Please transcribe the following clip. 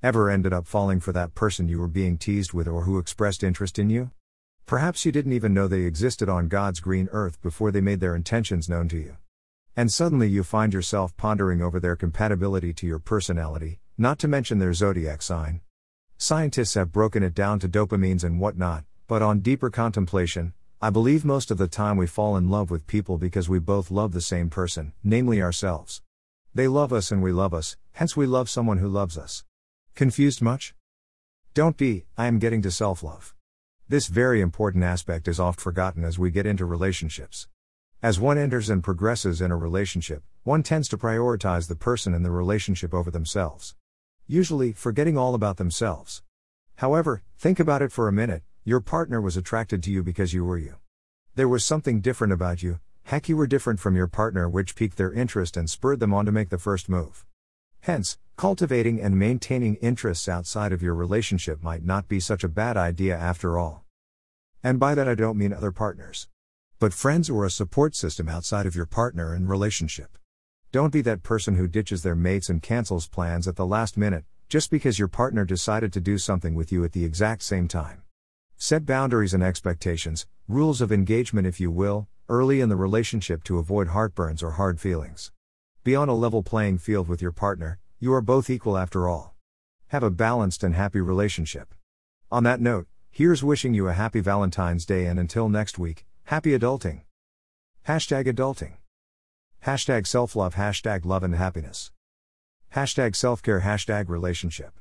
Ever ended up falling for that person you were being teased with or who expressed interest in you? Perhaps you didn't even know they existed on God's green earth before they made their intentions known to you. And suddenly you find yourself pondering over their compatibility to your personality, not to mention their zodiac sign. Scientists have broken it down to dopamines and whatnot, but on deeper contemplation, I believe most of the time we fall in love with people because we both love the same person, namely ourselves. They love us and we love us, hence we love someone who loves us. Confused much? Don't be, I am getting to self love. This very important aspect is oft forgotten as we get into relationships. As one enters and progresses in a relationship, one tends to prioritize the person in the relationship over themselves. Usually, forgetting all about themselves. However, think about it for a minute your partner was attracted to you because you were you. There was something different about you, heck, you were different from your partner, which piqued their interest and spurred them on to make the first move. Hence, cultivating and maintaining interests outside of your relationship might not be such a bad idea after all. And by that I don't mean other partners. But friends or a support system outside of your partner and relationship. Don't be that person who ditches their mates and cancels plans at the last minute, just because your partner decided to do something with you at the exact same time. Set boundaries and expectations, rules of engagement if you will, early in the relationship to avoid heartburns or hard feelings. Be on a level playing field with your partner, you are both equal after all. Have a balanced and happy relationship. On that note, here's wishing you a happy Valentine's Day and until next week, happy adulting. Hashtag adulting. Hashtag self love, hashtag love and happiness. Hashtag self care, hashtag relationship.